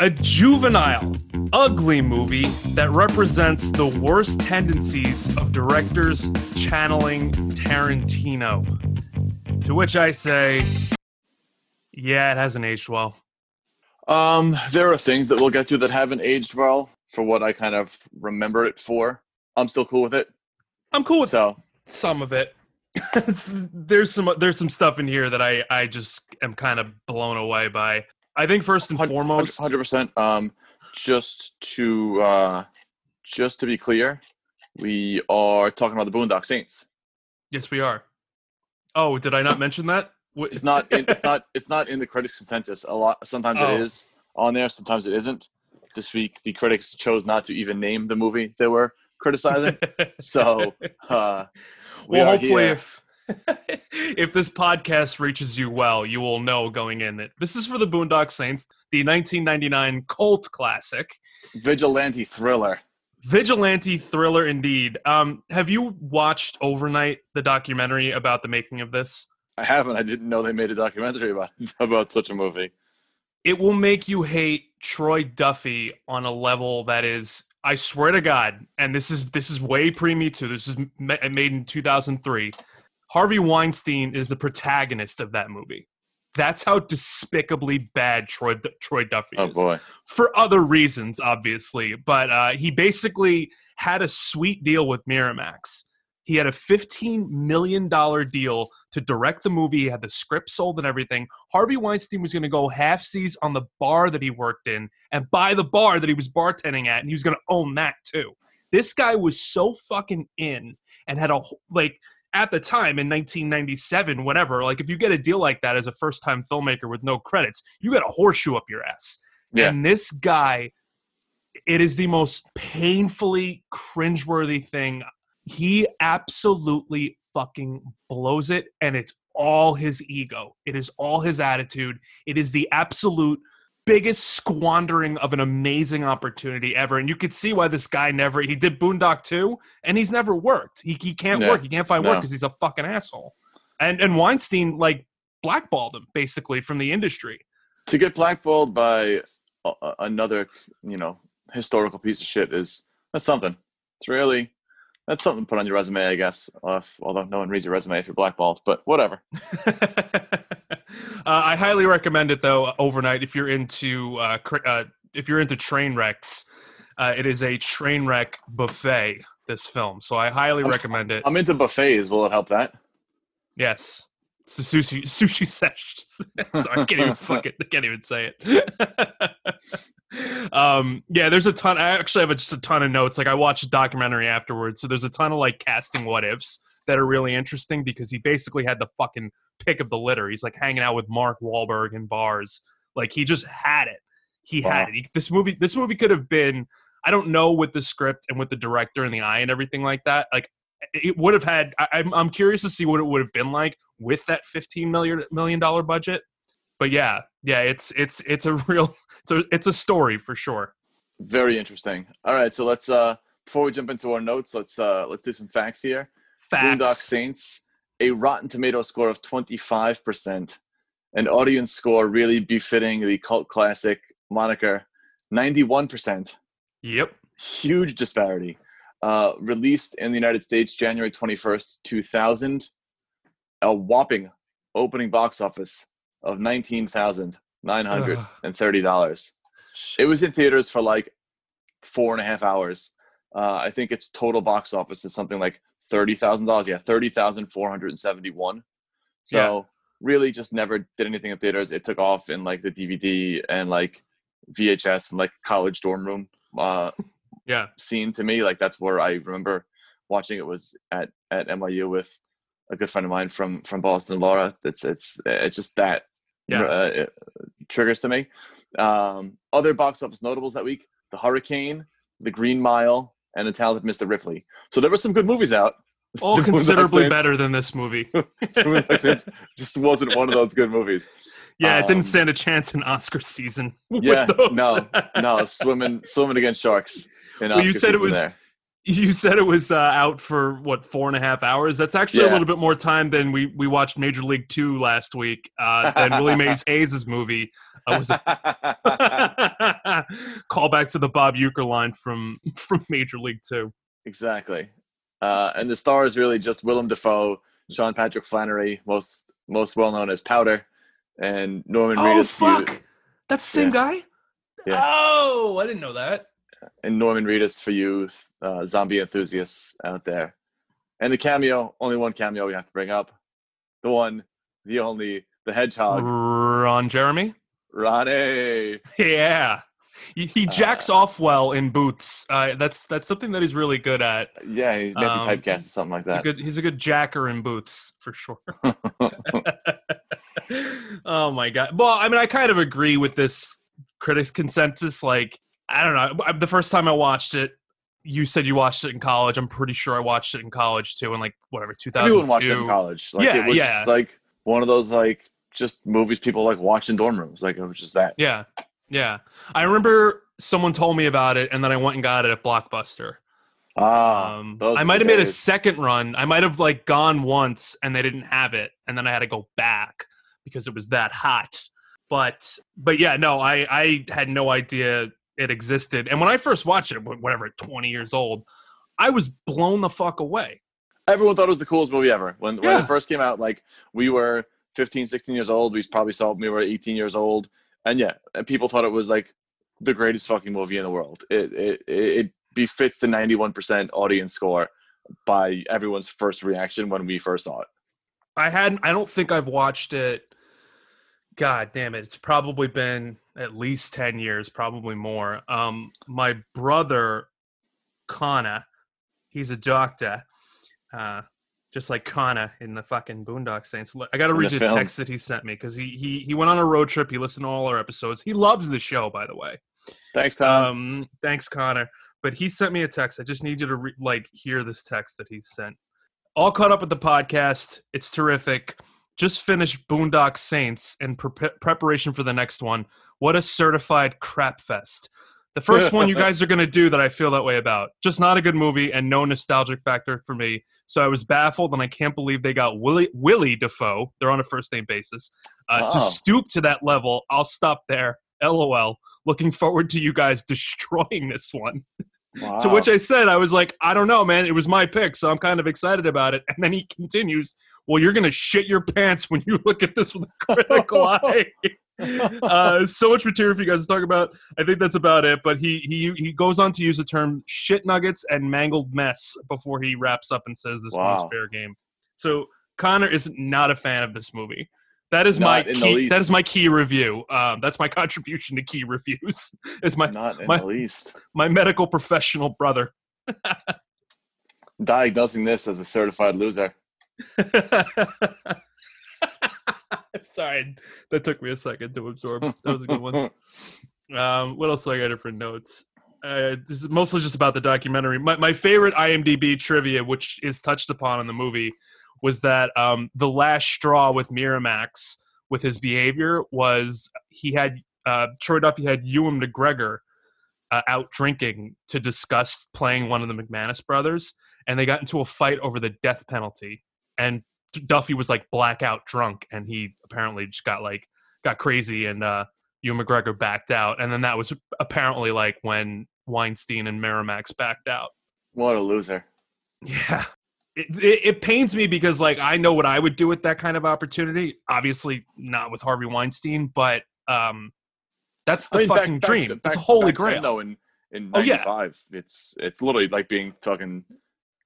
a juvenile, ugly movie that represents the worst tendencies of directors channeling Tarantino. To which I say, yeah, it hasn't aged well. Um, there are things that we'll get to that haven't aged well for what I kind of remember it for. I'm still cool with it. I'm cool with So some of it. There's some there's some stuff in here that I I just am kind of blown away by. I think first and foremost, hundred percent. Um, just to uh, just to be clear, we are talking about the Boondock Saints. yes, we are. Oh, did I not mention that? What- It's not. In, it's not. It's not in the critics' consensus. A lot. Sometimes Oh. it is on there. Sometimes it isn't. This week, the critics chose not to even name the movie they were criticizing. so, uh, we well, hopefully, here. if if this podcast reaches you well, you will know going in that this is for the Boondock Saints, the 1999 cult classic, vigilante thriller. vigilante thriller indeed. Um, have you watched overnight the documentary about the making of this? I haven't. I didn't know they made a documentary about about such a movie. It will make you hate Troy Duffy on a level that is, I swear to God, and this is this is way pre Me Too. This is made in 2003. Harvey Weinstein is the protagonist of that movie. That's how despicably bad Troy Troy Duffy Oh is. boy. For other reasons, obviously, but uh, he basically had a sweet deal with Miramax. He had a $15 million deal to direct the movie. He had the script sold and everything. Harvey Weinstein was going to go half seas on the bar that he worked in and buy the bar that he was bartending at, and he was going to own that too. This guy was so fucking in and had a like at the time in 1997, whatever. Like if you get a deal like that as a first time filmmaker with no credits, you got a horseshoe up your ass. Yeah. And this guy, it is the most painfully cringeworthy thing. He absolutely fucking blows it, and it's all his ego. It is all his attitude. It is the absolute biggest squandering of an amazing opportunity ever. And you could see why this guy never he did Boondock too, and he's never worked. He he can't work. He can't find work because he's a fucking asshole. And and Weinstein like blackballed him basically from the industry. to get blackballed by a- another, you know, historical piece of shit is that's something. It's really that's something to put on your resume, I guess. Uh, if, although no one reads your resume if you're blackballed, but whatever. uh, I highly recommend it though overnight if you're into uh, cr- uh, if you're into train wrecks. Uh, it is a train wreck buffet. This film, so I highly I'm- recommend it. I'm into buffets. Will it help that? yes, it's the sushi sushi sesh. Sorry, I can't even fuck it. I can't even say it. Um, yeah, there's a ton. I actually have a, just a ton of notes. Like I watched a documentary afterwards, so there's a ton of like casting what ifs that are really interesting because he basically had the fucking pick of the litter. He's like hanging out with Mark Wahlberg in bars. Like he just had it. He had it. He, this movie, this movie could have been. I don't know with the script and with the director and the eye and everything like that. Like it would have had. I, I'm I'm curious to see what it would have been like with that 15 million million dollar budget. But yeah, yeah, it's it's it's a real a it's a story for sure. Very interesting. All right, so let's uh before we jump into our notes, let's uh let's do some facts here. Facts. Boondock Saints, a Rotten Tomato score of 25%, an audience score really befitting the cult classic moniker, 91%. Yep. huge disparity. Uh, released in the United States January 21st, 2000, a whopping opening box office of $19,930. It was in theaters for like four and a half hours. Uh, I think its total box office is something like $30,000. Yeah, 30471 So Yeah. really just never did anything in theaters. It took off in like the DVD and like VHS and like college dorm room uh, Yeah. scene to me. Like that's where I remember watching it was at at NYU with a good friend of mine from from Boston, Laura. It's it's it's just that Yeah. uh, triggers to me. Um, other box office notables that week: The Hurricane, The Green Mile, and The Talented Mr. Ripley. So there were some good movies out. All considerably better than this movie. Just wasn't one of those good movies. Yeah, it Um, didn't stand a chance in Oscar season. with Yeah, those. no, no, swimming swimming against sharks. In Well, you said it was- there. You said it was uh, out for what four and a half hours. That's actually a little bit more time than we we watched Major League Two last week. Uh, than Willie Mays Hayes' movie. Uh, was it? call back to the Bob Uecker line from from Major League Two. Exactly. Uh, and the star is really just Willem Dafoe, Sean Patrick Flanery, most most well known as Powder, and Norman Oh Reedus. you- fuck, that's the same Yeah. guy. Yeah. Oh, I didn't know that. And Norman Reedus for you uh, zombie enthusiasts out there. And the cameo, only one cameo we have to bring up. The one, the only, the hedgehog, Ron Jeremy. Ronnie. Yeah. He, he jacks Uh, off well in booths. Uh, that's that's something that he's really good at. Yeah, he's maybe Um, typecast or something like He's a that. good, he's a good jacker in booths for sure. oh my god. Well, I mean, I kind of agree with this critics' consensus. Like, I don't know. The first time I watched it, you said you watched it in college. I'm pretty sure I watched it in college too, in like whatever 2002. Everyone watched it in college. Like, Yeah, it was yeah. just like one of those like just movies people like watch in dorm rooms. Like it was just that. Yeah, yeah. I remember someone told me about it, and then I went and got it at Blockbuster. Ah, Um, I might have made a second run. I might have like gone once and they didn't have it, and then I had to go back because it was that hot. But but yeah, no, I I had no idea it existed. And when I first watched it, wh- whatever, twenty years old, I was blown the fuck away. Everyone thought it was the coolest movie ever. When, when it first came out, like we were 15, 16 years old. We probably saw it when we were 18 years old. And yeah, people thought it was like the greatest fucking movie in the world. It it, it befits the 91% audience score by everyone's first reaction when we first saw it. I hadn't. I don't think I've watched it. God damn it! It's probably been at least ten years, probably more. Um, my brother, Connor, he's a doctor, uh, just like Connor in the fucking Boondock Saints. Look, I got to read the you the text that he sent me because he he he went on a road trip. He listened to all our episodes. He loves the show, by the way. Thanks, Tom. Um, thanks, Connor. But he sent me a text. I just need you to re- like hear this text that he sent. All caught up with the podcast. It's terrific. Just finished Boondock Saints in pre- preparation for the next one. What a certified crap fest. The first one you guys are going to do that I feel that way about. Just not a good movie and no nostalgic factor for me. So I was baffled and I can't believe they got Willie, Willie Dafoe, they're on a first name basis, uh, to Oh. stoop to that level. I'll stop there. LOL. Looking forward to you guys destroying this one. Wow. To which I said, I was like, I don't know, man. It was my pick, so I'm kind of excited about it. And then he continues, Well, you're going to shit your pants when you look at this with a critical eye. uh, so much material for you guys to talk about. I think that's about it. But he he he goes on to use the term shit nuggets and mangled mess before he wraps up and says this Wow. one's fair game. So Connor is not a fan of this movie. That is my Not the key, that is my key review. Um, that's my contribution to key reviews. is my Not in my- the least. my medical professional brother. Diagnosing this as a certified loser. Sorry, that took me a second to absorb. That was a good one. Um, what else do I got here for notes? Uh, this is mostly just about the documentary. My, my favorite IMDb trivia, which is touched upon in the movie, was that um, the last straw with Miramax with his behavior was he had uh, Troy Duffy had Ewan McGregor uh, out drinking to discuss playing one of the McManus brothers, and they got into a fight over the death penalty. And Duffy was like blackout drunk, and he apparently just got like got crazy, and uh, Ewan McGregor backed out, and then that was apparently like when Weinstein and Miramax backed out. What a loser. Yeah. It, it, it pains me because like I know what I would do with that kind of opportunity. Obviously not with Harvey Weinstein, but um that's the I mean, fucking back dream. to- it's back- a holy back then, grail. though, in in Oh, yeah. '95, it's it's literally like being fucking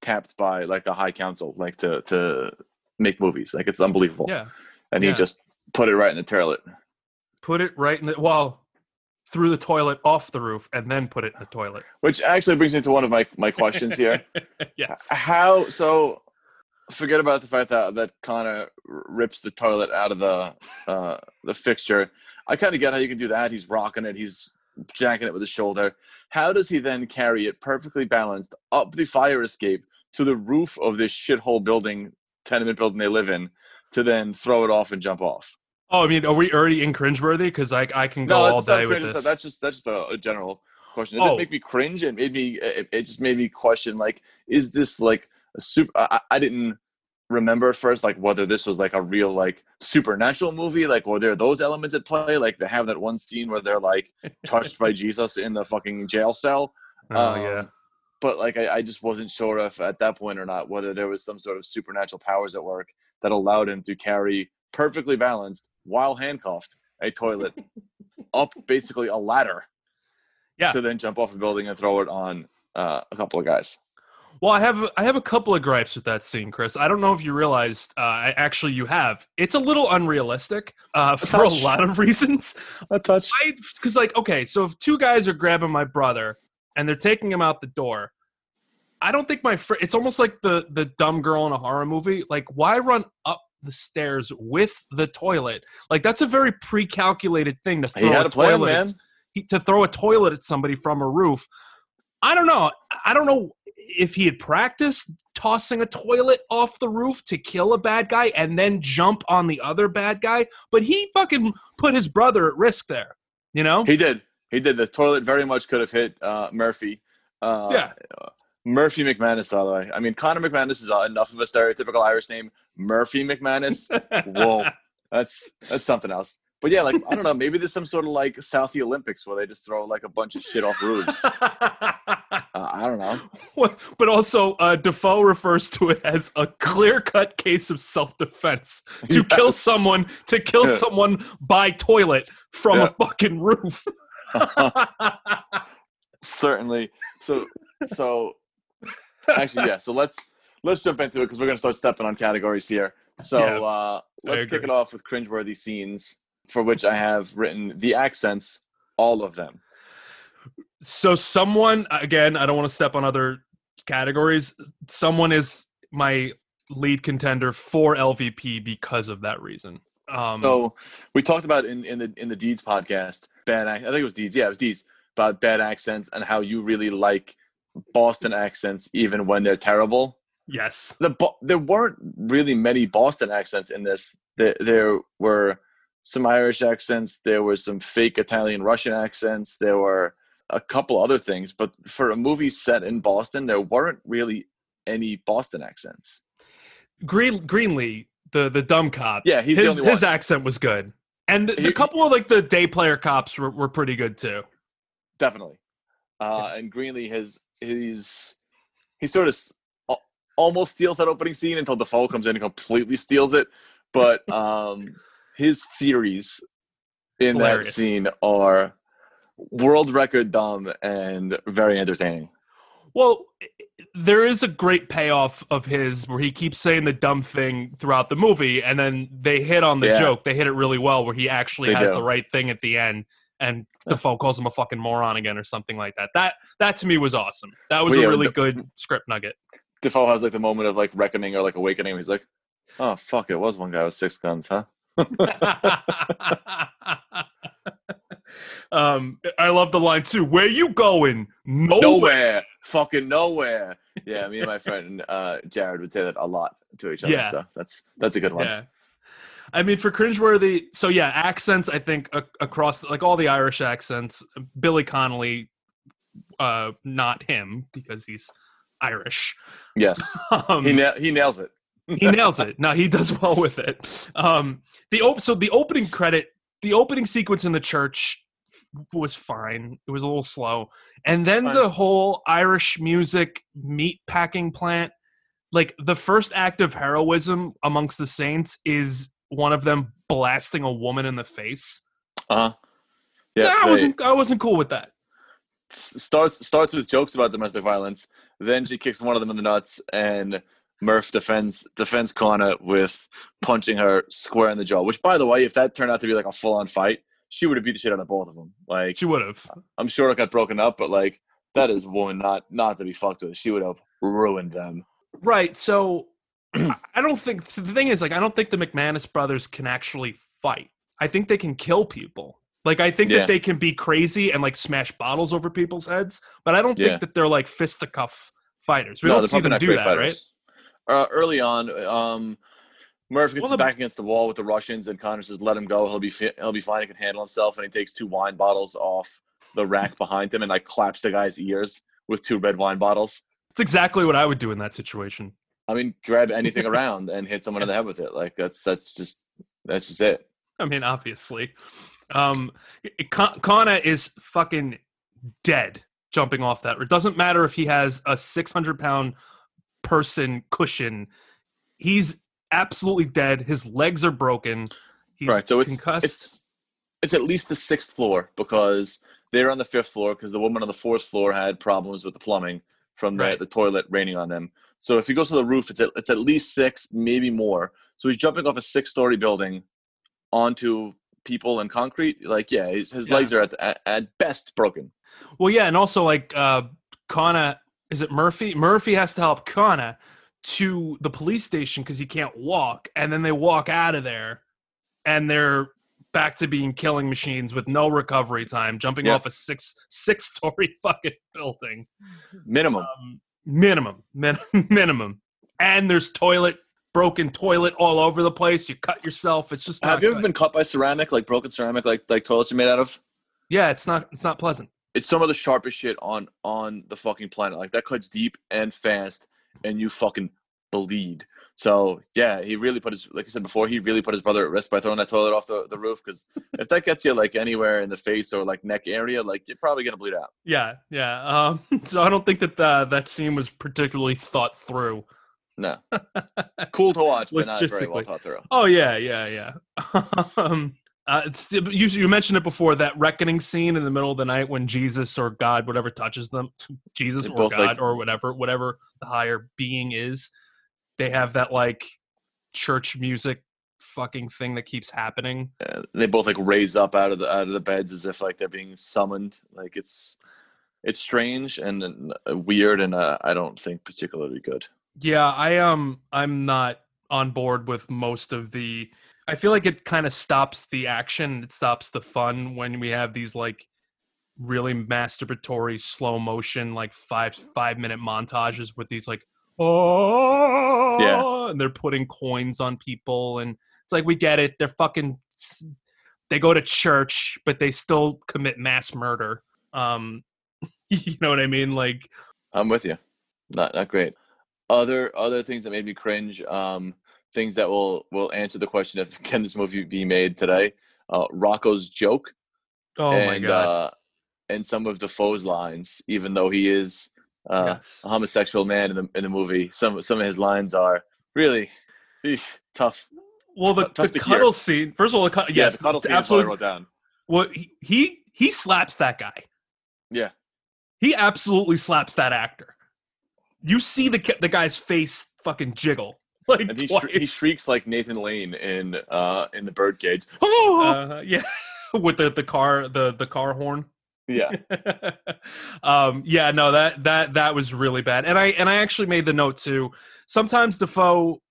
tapped by like a high council, like to to make movies. Like it's unbelievable. Yeah. And he just put it right in the toilet. Put it right in the well, through the toilet, off the roof, and then put it in the toilet. Which actually brings me to one of my my questions here. yes. How so? Forget about the fact that that Connor rips the toilet out of the uh, the fixture. I kind of get how you can do that. He's rocking it. He's jacking it with his shoulder. How does he then carry it perfectly balanced up the fire escape to the roof of this shithole building, tenement building they live in, to then throw it off and jump off? Oh, I mean, are we already in cringeworthy? Because I I can go No, all day with this. That's just that's just a, a general question. It didn't Oh. make me cringe. It made me. It, it just made me question. Like, is this like a super? I, I didn't remember at first like whether this was like a real like supernatural movie like were there those elements at play like they have that one scene where they're like touched by jesus in the fucking jail cell Oh Um, yeah. but like I, I just wasn't sure if at that point or not whether there was some sort of supernatural powers at work that allowed him to carry perfectly balanced while handcuffed a toilet up basically a ladder Yeah. to then jump off a building and throw it on uh, a couple of guys Well, I have I have a couple of gripes with that scene, Chris. I don't know if you realized. Uh, I- actually, you have. It's a little unrealistic uh, for a lot of reasons. a touch I because like okay, so if two guys are grabbing my brother and they're taking him out the door, I don't think my fr- it's almost like the the dumb girl in a horror movie. Like, why run up the stairs with the toilet? Like that's a very pre-calculated thing to he throw had a plan toilet at- man he, to throw a toilet at somebody from a roof. I don't know. I don't know if he had practiced tossing a toilet off the roof to kill a bad guy and then jump on the other bad guy, but he fucking put his brother at risk there. You know? he did he did the toilet very much could have hit uh, murphy uh, Yeah. Murphy McManus, by the way. I mean, Connor McManus is uh, enough of a stereotypical Irish name. Murphy McManus, whoa, that's that's something else. But yeah, like I don't know, maybe there's some sort of like Southie Olympics where they just throw like a bunch of shit off roofs. Uh, I don't know. But also, uh, Dafoe refers to it as a clear-cut case of self-defense to kill someone to kill Yeah. someone by toilet from Yeah. a fucking roof. Certainly. So so actually, yeah. So let's let's jump into it because we're gonna start stepping on categories here. So Yeah, uh, let's kick it off with cringeworthy scenes, for which I have written the accents, all of them. So someone again, I don't want to step on other categories. Someone is my lead contender for LVP because of that reason. Um, So we talked about in, in the in the Deeds podcast, bad. I think it was Deeds. Yeah, it was Deeds about bad accents and how you really like Boston accents even when they're terrible. Yes, The there weren't really many Boston accents in this. There, there were some Irish accents. There were some fake Italian Russian accents. There were a couple other things, but for a movie set in Boston, there weren't really any Boston accents. Green Greenly, the the dumb cop. Yeah, he's his his accent was good, and the, the couple of like the day player cops were, were pretty good too. definitely. Uh, and Greenly has he's he sort of almost steals that opening scene until Dafoe comes in and completely steals it. But um, his theories in Hilarious. that scene are world record dumb and very entertaining. Well, there is a great payoff of his where he keeps saying the dumb thing throughout the movie, and then they hit on the Yeah. joke. They hit it really well, where he actually They has do. the right thing at the end, and Dafoe calls him a fucking moron again or something like that. That that to me was awesome. That was Well, a yeah, really the- good script nugget. Dafoe has like the moment of like reckoning or like awakening. He's like, "Oh fuck, it was one guy with six guns, huh?" um, I love the line too. Where you going? Nowhere. Nowhere, fucking nowhere. Yeah, me and my friend uh, Jared would say that a lot to each other. Yeah. So that's that's a good one. Yeah. I mean, for cringeworthy, so yeah, accents. I think a- across like all the Irish accents, Billy Connolly, uh, not him because he's Irish. Yes, Um, he na- he nails it. he nails it. No, he does well with it. Um, the op- so the opening credit, the opening sequence in the church was fine. It was a little slow, and then Fine. the whole Irish music meat packing plant. Like the first act of heroism amongst the saints is one of them blasting a woman in the face. Uh huh. Yeah, Yeah, I they- wasn't. I wasn't cool with that. Starts starts with jokes about domestic violence. Then she kicks one of them in the nuts, and Murph defends defends Connor with punching her square in the jaw. Which, by the way, if that turned out to be like a full on fight, she would have beat the shit out of both of them. Like She would have. I'm sure it got broken up, but like that is a woman not not to be fucked with. She would have ruined them. Right. So I I don't think so the thing is like I don't think the McManus brothers can actually fight. I think they can kill people. Like I think Yeah. that they can be crazy and like smash bottles over people's heads, but I don't Yeah. think that they're like fisticuff fighters. We no, don't see them do that, fighters. Uh, early on, um, Murph gets Well, the- back against the wall with the Russians, and Connor says, "Let him go. He'll be fi- he'll be fine. He can handle himself." And he takes two wine bottles off the rack behind him and like claps the guy's ears with two red wine bottles. It's exactly what I would do in that situation. I mean, grab anything around and hit someone in the head with it. Like that's that's just that's just it. I mean, obviously. Um, Connor is fucking dead jumping off that. It doesn't matter if he has a 600 pound person cushion. He's absolutely dead. His legs are broken. He's right. So it's concussed. it's it's at least the sixth floor because they're on the fifth floor because the woman on the fourth floor had problems with the plumbing from the, Right. the toilet raining on them. So if he goes to the roof, it's at, it's at least six, maybe more. So he's jumping off a six-story building onto people and concrete. Like, yeah, his, his Yeah. legs are at, the, at at best broken. Well, yeah, and also like uh Connor is it Murphy? Murphy has to help Connor to the police station because he can't walk, and then they walk out of there, and they're back to being killing machines with no recovery time, jumping Yep. off a six six story fucking building. Minimum. Um, minimum, min- minimum, and there's toilet broken toilet all over the place. You cut yourself. It's just not Have you ever been cut by ceramic, like broken ceramic, like like toilets are made out of? Yeah, it's not. It's not pleasant. it's some of the sharpest shit on on the fucking planet. Like that cuts deep and fast, and you fucking bleed. So yeah, he really put his like I said before, he really put his brother at risk by throwing that toilet off the, the roof. Because if that gets you like anywhere in the face or like neck area, like you're probably gonna bleed out. Yeah, yeah. Um, so I don't think that uh, that scene was particularly thought through. No, cool to watch, but not very well thought through. Oh yeah, yeah, yeah. um, uh, you, you mentioned it before that reckoning scene in the middle of the night when Jesus or God, whatever touches them, Jesus They or God like- or whatever, whatever the higher being is, they have that like church music fucking thing that keeps happening. Uh, they both like raise up out of the out of the beds as if like they're being summoned. Like it's it's strange and uh, weird, and uh, I don't think particularly good. Yeah, I um I'm not on board with most of the I feel like it kind of stops the action, it stops the fun when we have these like really masturbatory slow motion like 5 5 minute montages with these like oh and they're putting coins on people and it's like we get it. They're fucking they go to church but they still commit mass murder. Um you know what I mean? Like I'm with you. Not not great. Other other things that made me cringe. Um, things that will will answer the question of can this movie be made today? Uh, Rocco's joke. oh and, my god. Uh, and some of Dafoe's lines, even though he is uh, yes. a homosexual man in the in the movie, some some of his lines are really eesh, tough. Well, the, tough the to hear. cuddle scene. First of all, the cut. Yeah, Yes, the cuddle scene is what I absolutely. wrote down. Well, he he slaps that guy. Yeah, He absolutely slaps that actor. You see the the guy's face fucking jiggle like and he shri- he shrieks like Nathan Lane in uh in the Birdcage. Oh, uh, yeah, with the the car the the car horn. yeah, um, yeah, no, that that that was really bad. And I and I actually made the note too. Sometimes Dafoe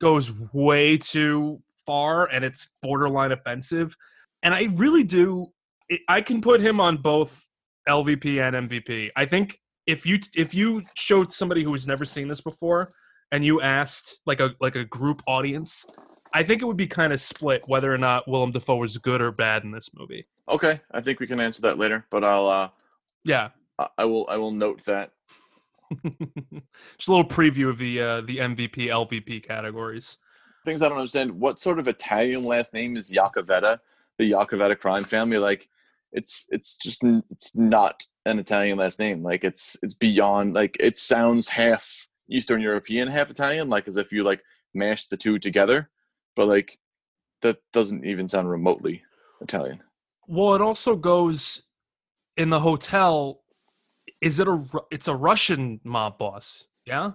goes way too far, and it's borderline offensive. And I really do. It, I can put him on both LVP and MVP. I think if you if you showed somebody who has never seen this before and you asked like a like a group audience, I think it would be kind of split whether or not Willem Dafoe was good or bad in this movie. okay. I think we can answer that later, but I'll uh Yeah, I- I will I will note that Just a little preview of the uh, the MVP LVP categories. things I don't understand. What sort of Italian last name is Yakavetta? The Yakavetta crime family, like it's it's just it's not an Italian last name. Like it's it's beyond like it sounds half Eastern European, half Italian, like as if you like mash the two together. But like that doesn't even sound remotely Italian. Well, it also goes in the hotel. Is it a it's a Russian mob boss? Yeah.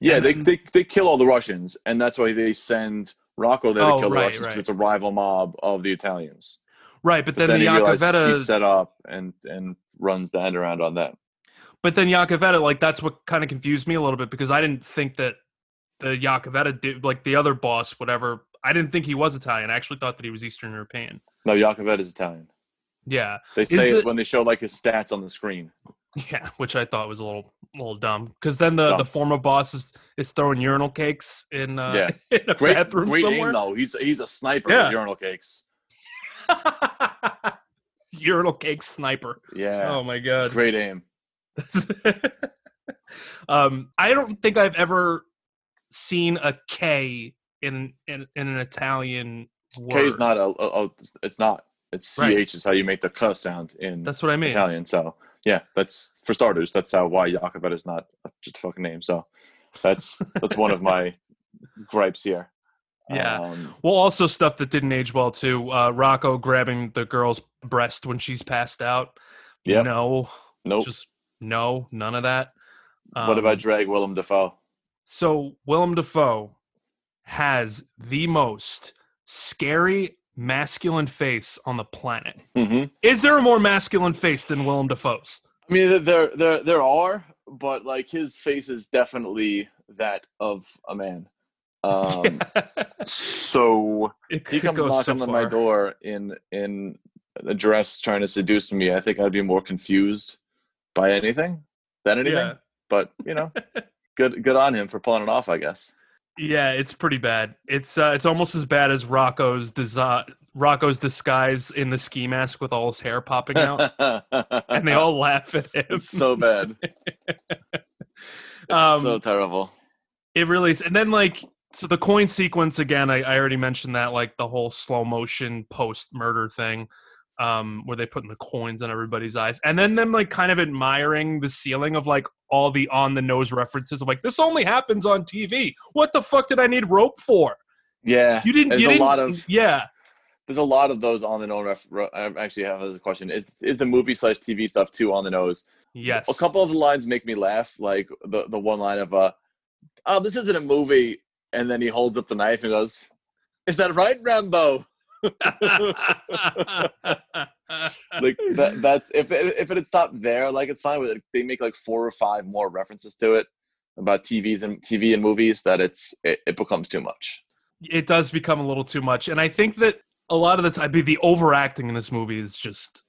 Yeah, And they, then- they they kill all the Russians, and that's why they send Rocco there to Oh, kill the right, Russians right. it's a rival mob of the Italians. Right, but But then, then, the he realizes set up and and runs the end around on that. but then Yakavetta, like that's what kind of confused me a little bit because I didn't think that the Yakavetta did like the other boss, whatever. I didn't think he was Italian. I actually thought that he was Eastern European. No, Yakovet is Italian. Yeah, They say it when they show like his stats on the screen. yeah, which I thought was a little, little dumb. Because then the, Dumb. the former boss is, is throwing urinal cakes in uh, Yeah. in a Great, bathroom great somewhere. aim though. He's he's a sniper Yeah. with urinal cakes. urinal cake sniper. Yeah, Oh my god. great aim. um, I don't think I've ever seen a K in in, in an Italian word. K is not a, a, a it's not. It's ch Right. is how you make the k sound in That's what I mean. Italian. So yeah, that's for starters. That's how why Yakovet is not just a fucking name. So that's that's one of my gripes here. Yeah. Um, Well, also stuff that didn't age well too. Uh, Rocco grabbing the girl's breast when she's passed out. Yeah. No, nope. just no, none of that. what about Um, Drag Willem Dafoe? So Willem Dafoe has the most scary masculine face on the planet. hmm Is there a more masculine face than Willem Dafoe's? I mean, there there there are, but like his face is definitely that of a man. Um, so he comes knocking so on my door in in a dress trying to seduce me. I think I'd be more confused by anything than anything. Yeah. But you know, good good on him for pulling it off. I guess. Yeah, it's pretty bad. It's uh, it's almost as bad as Rocco's desi- Rocco's disguise in the ski mask with all his hair popping out, and they all laugh at him. It's so bad. It's Um, so terrible. It really is. And then like so the coin sequence again, I, I already mentioned that, like the whole slow motion post murder thing. Um, where they putting the coins on everybody's eyes, and then them like kind of admiring the ceiling of like all the on the nose references of like this only happens on TV. What the fuck did I need rope for? Yeah, You didn't. There's you a didn't. lot of yeah. there's a lot of those on the nose. Ref- I actually have a question: Is is the movie slash TV stuff too on the nose? Yes. A couple of the lines make me laugh, like the the one line of uh, "Oh, this isn't a movie," and then he holds up the knife and goes, "Is that right, Rambo?" Like that. That's if it, if it had stopped there, like it's fine with it. They make like four or five more references to it about TVs and TV and movies that it's it, it becomes too much. it does become a little too much, and I think that a lot of the time, the overacting in this movie is just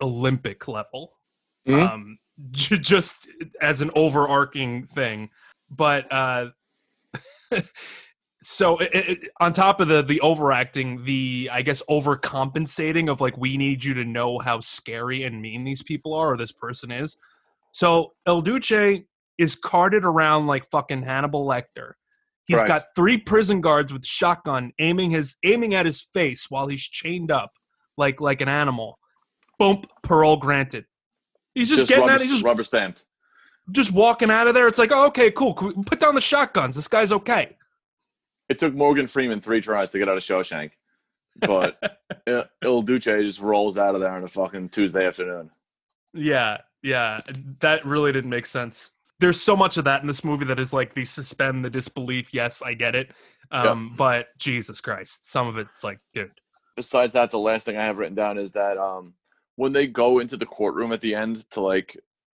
Olympic level. Mhm. Um, j- just as an overarching thing, but uh, so it, it, on top of the the overacting, the I guess overcompensating of like we need you to know how scary and mean these people are or this person is. So Il Duce is carted around like fucking Hannibal Lecter. He's Correct. got three prison guards with shotgun aiming his aiming at his face while he's chained up like like an animal. Boom, parole granted. He's just, getting rubber, out. He's just rubber stamped. Just walking out of there. It's like, oh, okay, cool. Can we Put down the shotguns. This guy's okay. It took Morgan Freeman three tries to get out of Shawshank, but Il Duce just rolls out of there on a fucking Tuesday afternoon. Yeah, yeah. That really didn't make sense. There's so much of that in this movie that is like the suspend the disbelief. Yes, I get it. Um, but Jesus Christ, some of it's like, dude. Besides that, the last thing I have written down is that um, when they go into the courtroom at the end to like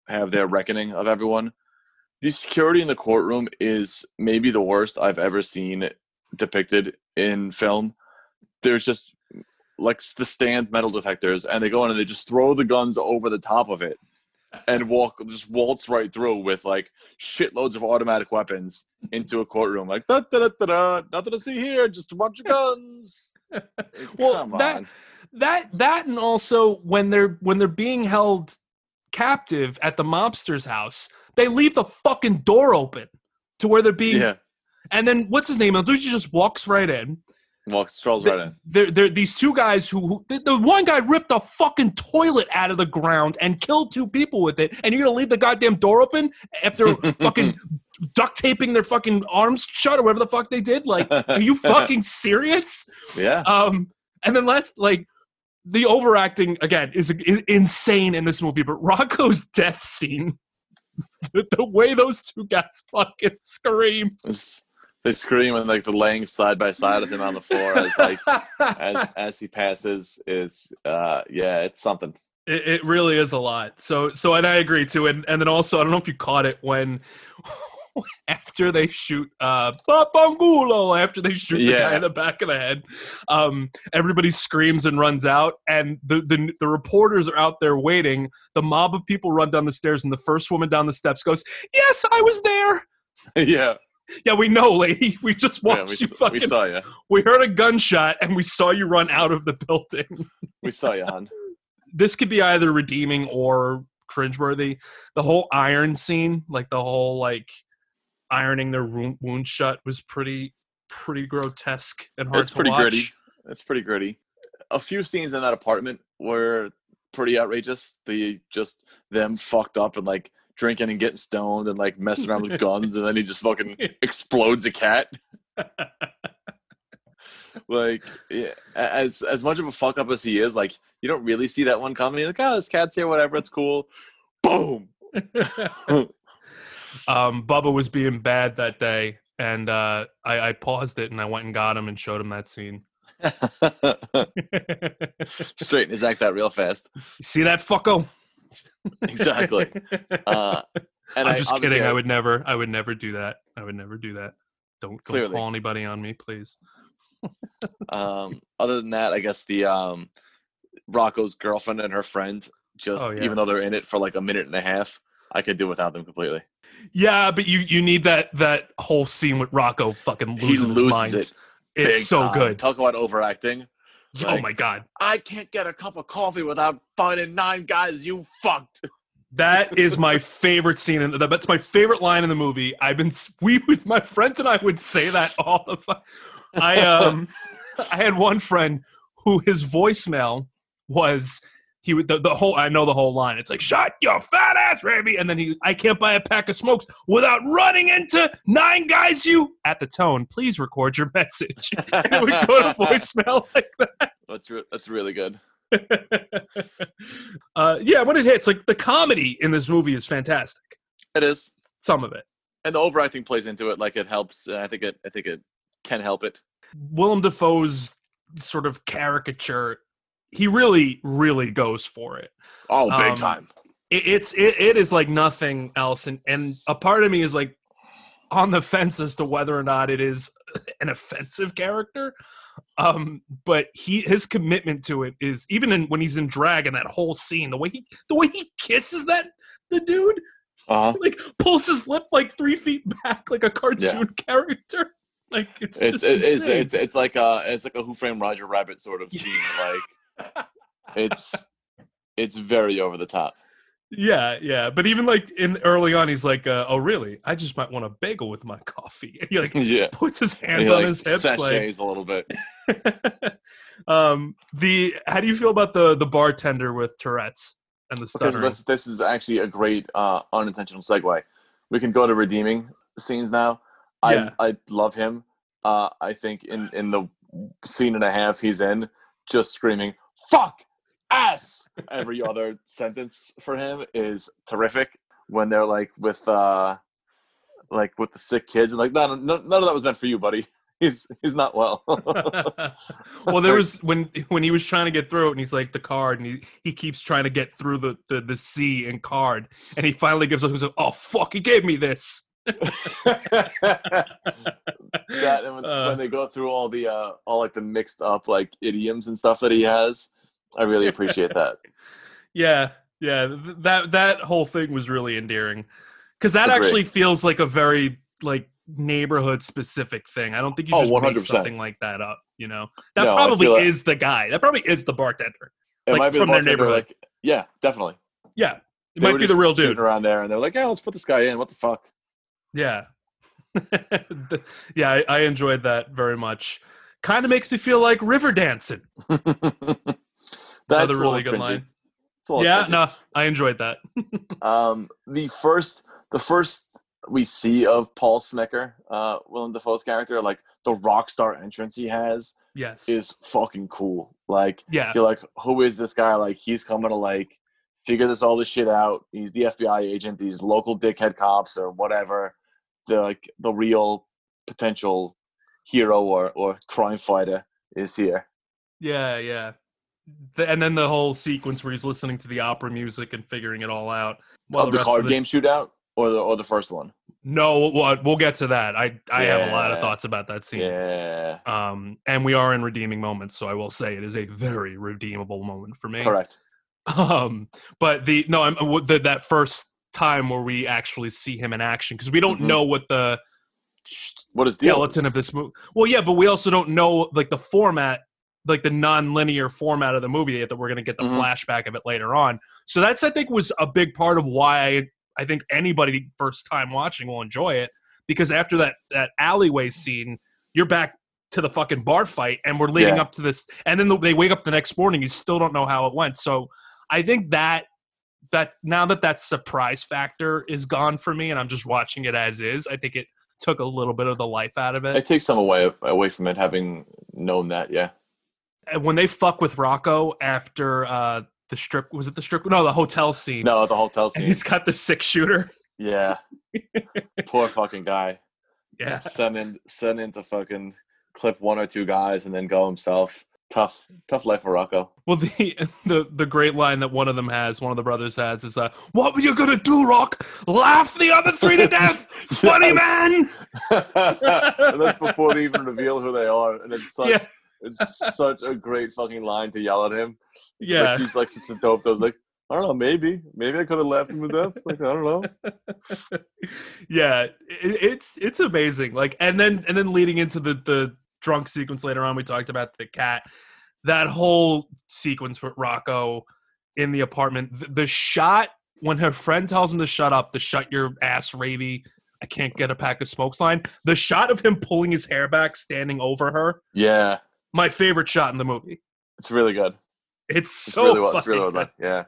have their reckoning of everyone, the security in the courtroom is maybe the worst I've ever seen depicted in film. There's just like the stand metal detectors, and they go in and they just throw the guns over the top of it and walk just waltz right through with like shitloads of automatic weapons into a courtroom. Like da da da da da, nothing to see here, just a bunch of guns. Well, Come that- on. That that and also when they're when they're being held captive at the mobster's house, they leave the fucking door open to where they're being. Yeah, And then what's his name? Il Duce just walks right in. walks strolls right in. There, there, these two guys who, who the, the one guy ripped a fucking toilet out of the ground and killed two people with it, and you're gonna leave the goddamn door open after fucking duct taping their fucking arms shut or whatever the fuck they did? Like, are you fucking serious? Yeah, Um, and then last, like, the overacting again is, is insane in this movie, but Rocco's death scene, the, the way those two guys fucking scream, It's- they scream and like the laying side by side of him on the floor as like as as he passes is uh yeah it's something. It, it really is a lot. So so and I agree too. And and then also I don't know if you caught it when after they shoot uh Papangulo, after they shoot the Yeah. guy in the back of the head, um, everybody screams and runs out, and the, the the reporters are out there waiting. The mob of people run down the stairs, and the first woman down the steps goes, "Yes, I was there." yeah, Yeah, we know, lady. We just yeah watched we, you fucking. we saw you. we heard a gunshot, and we saw you run out of the building. We saw you, hon. this could be either redeeming or cringeworthy. The whole iron scene, like the whole like ironing their wound, wound shut was pretty pretty grotesque and hard It's to pretty watch. gritty. It's pretty gritty. A few scenes in that apartment were pretty outrageous. The just them fucked up and like drinking and getting stoned and like messing around with guns, and then he just fucking explodes a cat. like yeah, as as much of a fuck up as he is, like you don't really see that one coming. You're like, oh, this cat's here, whatever, it's cool. Boom. um, Bubba was being bad that day, and uh, I, I paused it and I went and got him and showed him that scene. Straighten his act out real fast. See that fucko? Exactly. Uh, and I'm I, just kidding. I I- would never. I would never do that. I would never do that. Don't, don't call anybody on me, please. um, other than that, I guess the um, Rocco's girlfriend and her friend, just Oh, yeah. even though they're in it for like a minute and a half, I could do without them completely. Yeah, but you you need that that whole scene with Rocco fucking losing He his loses mind. it It's so time. good. Talk about overacting. oh my god. I can't get a cup of coffee without finding nine guys you fucked. That is my favorite scene, and that's my favorite line in the movie. I've been we with my friends and I would say that all the time. I um I had one friend who his voicemail was he would the, the whole I know the whole line. It's like shut your fat ass, Ravi, and then he I can't buy a pack of smokes without running into nine guys. You at the tone, please record your message. and it would go to voicemail like that. That's re- that's really good. uh, yeah, when it hits, like the comedy in this movie is fantastic. It is, Some of it. and the overacting plays into it. Like it helps. I think it. I think it can help it. Willem Dafoe's sort of caricature, he really, really goes for it. Oh, big Um, time. it it's it, it is like nothing else, and and a part of me is like on the fence as to whether or not it is an offensive character. Um, but he his commitment to it is even in when he's in drag and that whole scene, the way he the way he kisses that the dude Uh huh. like pulls his lip like three feet back like a cartoon character. Like it's It's just it, it's, it's it's like a it's like a Who Framed Roger Rabbit sort of scene. Like it's it's very over the top. Yeah, yeah. But even like in early on, he's like, uh, "Oh, really? I just might want a bagel with my coffee." And he like yeah. puts his hands on like, his hips. Like, sachets a little bit. um, the how do you feel about the the bartender with Tourette's and the so this this is actually a great uh, unintentional segue. We can go to redeeming scenes now. I Yeah. I love him. Uh, I think in in the scene and a half he's in, just screaming "fuck ass" every other sentence for him is terrific. When they're like with uh, like with the sick kids, and like none, none none of that was meant for you, buddy. He's he's not well. well, there was when when he was trying to get through it, and he's like the card, and he, he keeps trying to get through the, the the C and card, and he finally gives up. He's like, "Oh fuck, he gave me this." That when, Uh. when they go through all the uh all like the mixed up like idioms and stuff that he has i really appreciate that Yeah, yeah. That that whole thing was really endearing because that Agree. actually feels like a very like neighborhood specific thing. I don't think you Oh, just make 100%. something like that up. You know, that No, probably that- is the guy. That probably is the bartender. it Like, might be the from their neighborhood. like yeah definitely Yeah, it They might be the real dude. around there and they're like yeah let's put this guy in what the fuck Yeah, yeah. I, I enjoyed that very much. Kind of makes me feel like river dancing. that's Another a really good cringy. line. It's a little Yeah, cringy. no, I enjoyed that. um the first the first we see of paul smecker uh willem dafoe's character like the rock star entrance he has Yes. is fucking cool like yeah. you're like, who is this guy? Like, he's coming to like figure this all this shit out. He's the FBI agent. These local dickhead cops or whatever. The like the real potential hero or or crime fighter is here. Yeah, yeah. The, and then the whole sequence where he's listening to the opera music and figuring it all out. while of the, card the- game shootout or the or the first one. No, we'll, we'll get to that. I I have a lot of thoughts about that scene. Yeah, Um, and we are in redeeming moments, so I will say it is a very redeemable moment for me. correct. Um, but the no, I'm the, that first time where we actually see him in action because we don't Mhm. know what the What is the skeleton of this movie. Well, yeah, but we also don't know like the format, like the non-linear format of the movie yet. That we're going to get the Mhm. flashback of it later on. So that's I think was a big part of why I, I think anybody first time watching will enjoy it because after that that alleyway scene, you're back to the fucking bar fight, and we're leading Yeah. up to this, and then they wake up the next morning, you still don't know how it went. So I think that that now that that surprise factor is gone for me, and I'm just watching it as is, I think it took a little bit of the life out of it. It takes some away away from it, having known that. Yeah, And when they fuck with Rocco after uh the strip was it the strip no the hotel scene no, the hotel and scene. he's got the six shooter Yeah, poor fucking guy. yeah Send in, send in to fucking clip one or two guys and then go himself. Tough, tough life for Rocco. well the the the great line that one of them has one of the brothers has is uh what were you gonna do rock laugh the other three to death funny man and that's before they even reveal who they are, and it's such Yeah. it's such a great fucking line to yell at him. Yeah like he's like such a dope. I was like, I don't know, maybe, maybe I could have laughed him to death. Like I don't know. yeah it, it's it's amazing like and then and then leading into the the drunk sequence later on we talked about the cat that whole sequence with rocco in the apartment the, the shot when her friend tells him to shut up the shut your ass ravy i can't get a pack of smokes line the shot of him pulling his hair back standing over her Yeah, my favorite shot in the movie it's really good. it's It's so really well. It's really well done. Yeah,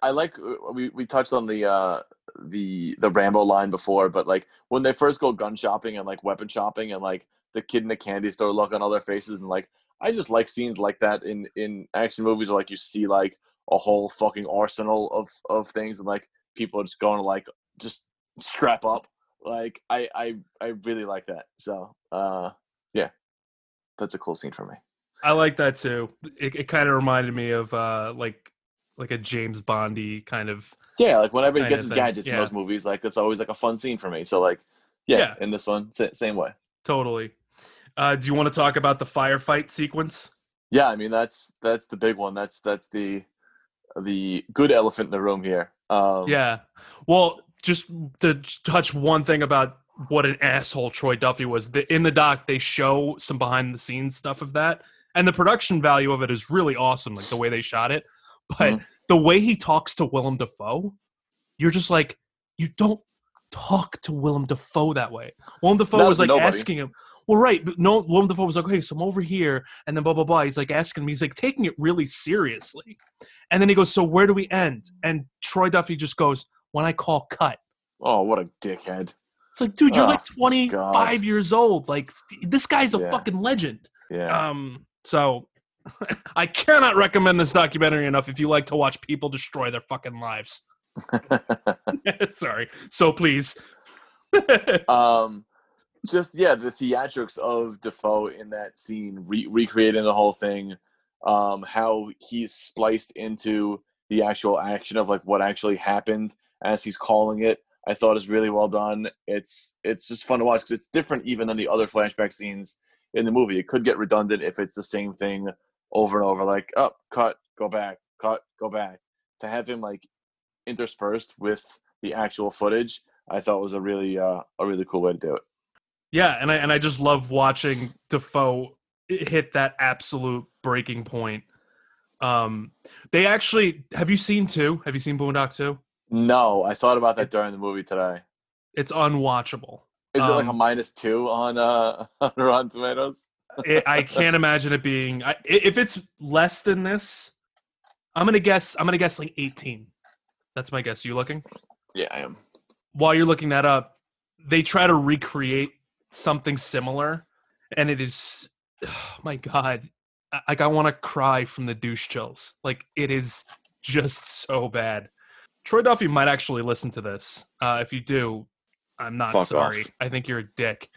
I like. uh, We we touched on the uh the the Rambo line before, but like when they first go gun shopping and like weapon shopping and like the kid in the candy store look on all their faces and like I just like scenes like that in in action movies where like you see like a whole fucking arsenal of of things and like people are just going to like just strap up. Like I I I really like that. So uh yeah, that's a cool scene for me. I like that too. It, it kind of reminded me of uh like like a James Bondy kind of Yeah, like whenever he gets his thing, gadgets in those movies, like that's always like a fun scene for me. So like, yeah, Yeah. in this one, same way. totally. Uh, do you want to talk about the firefight sequence? Yeah, I mean that's that's the big one. That's that's the the good elephant in the room here. Um, Yeah. Well, just to touch one thing about what an asshole Troy Duffy was. The, in the doc, they show some behind the scenes stuff of that, and the production value of it is really awesome, like the way they shot it. But Mhm. the way he talks to Willem Dafoe, you're just like, you don't talk to Willem Dafoe that way. Willem Dafoe Not was like nobody. asking him. Well, right, but no, Willem Dafoe was like, okay, so I'm over here, and then blah blah blah. He's like asking me, he's like taking it really seriously, and then he goes, so where do we end? And Troy Duffy just goes, when I call cut. Oh, what a dickhead! It's like, dude, you're Oh, like 25 God. years old. Like, this guy's a Yeah. fucking legend. Yeah, Um, so I cannot recommend this documentary enough if you like to watch people destroy their fucking lives. Sorry. So please. um, just yeah, the theatrics of Dafoe in that scene, re- recreating the whole thing, um, how he's spliced into the actual action of like what actually happened as he's calling it. I thought is really well done. It's it's just fun to watch because it's different even than the other flashback scenes in the movie. It could get redundant if it's the same thing over and over, like up, cut, go back, cut, go back. To have him like interspersed with the actual footage, I thought was a really uh, a really cool way to do it. Yeah, and I and I just love watching Dafoe hit that absolute breaking point. Um, they actually have you seen two? Have you seen Boondock two? No, I thought about that during the movie today. It's unwatchable. Is it like a Um, minus two on uh on Rotten Tomatoes? it, I can't imagine it being. I- if it's less than this, I'm gonna guess. I'm gonna guess like 18. That's my guess. Are you looking? Yeah, I am. While you're looking that up, they try to recreate something similar, and it is, my God, like I want to cry from the douche chills. Like it is just so bad. Troy Duffy might actually listen to this. Uh, if you do, I'm not Fuck sorry. off. I think you're a dick.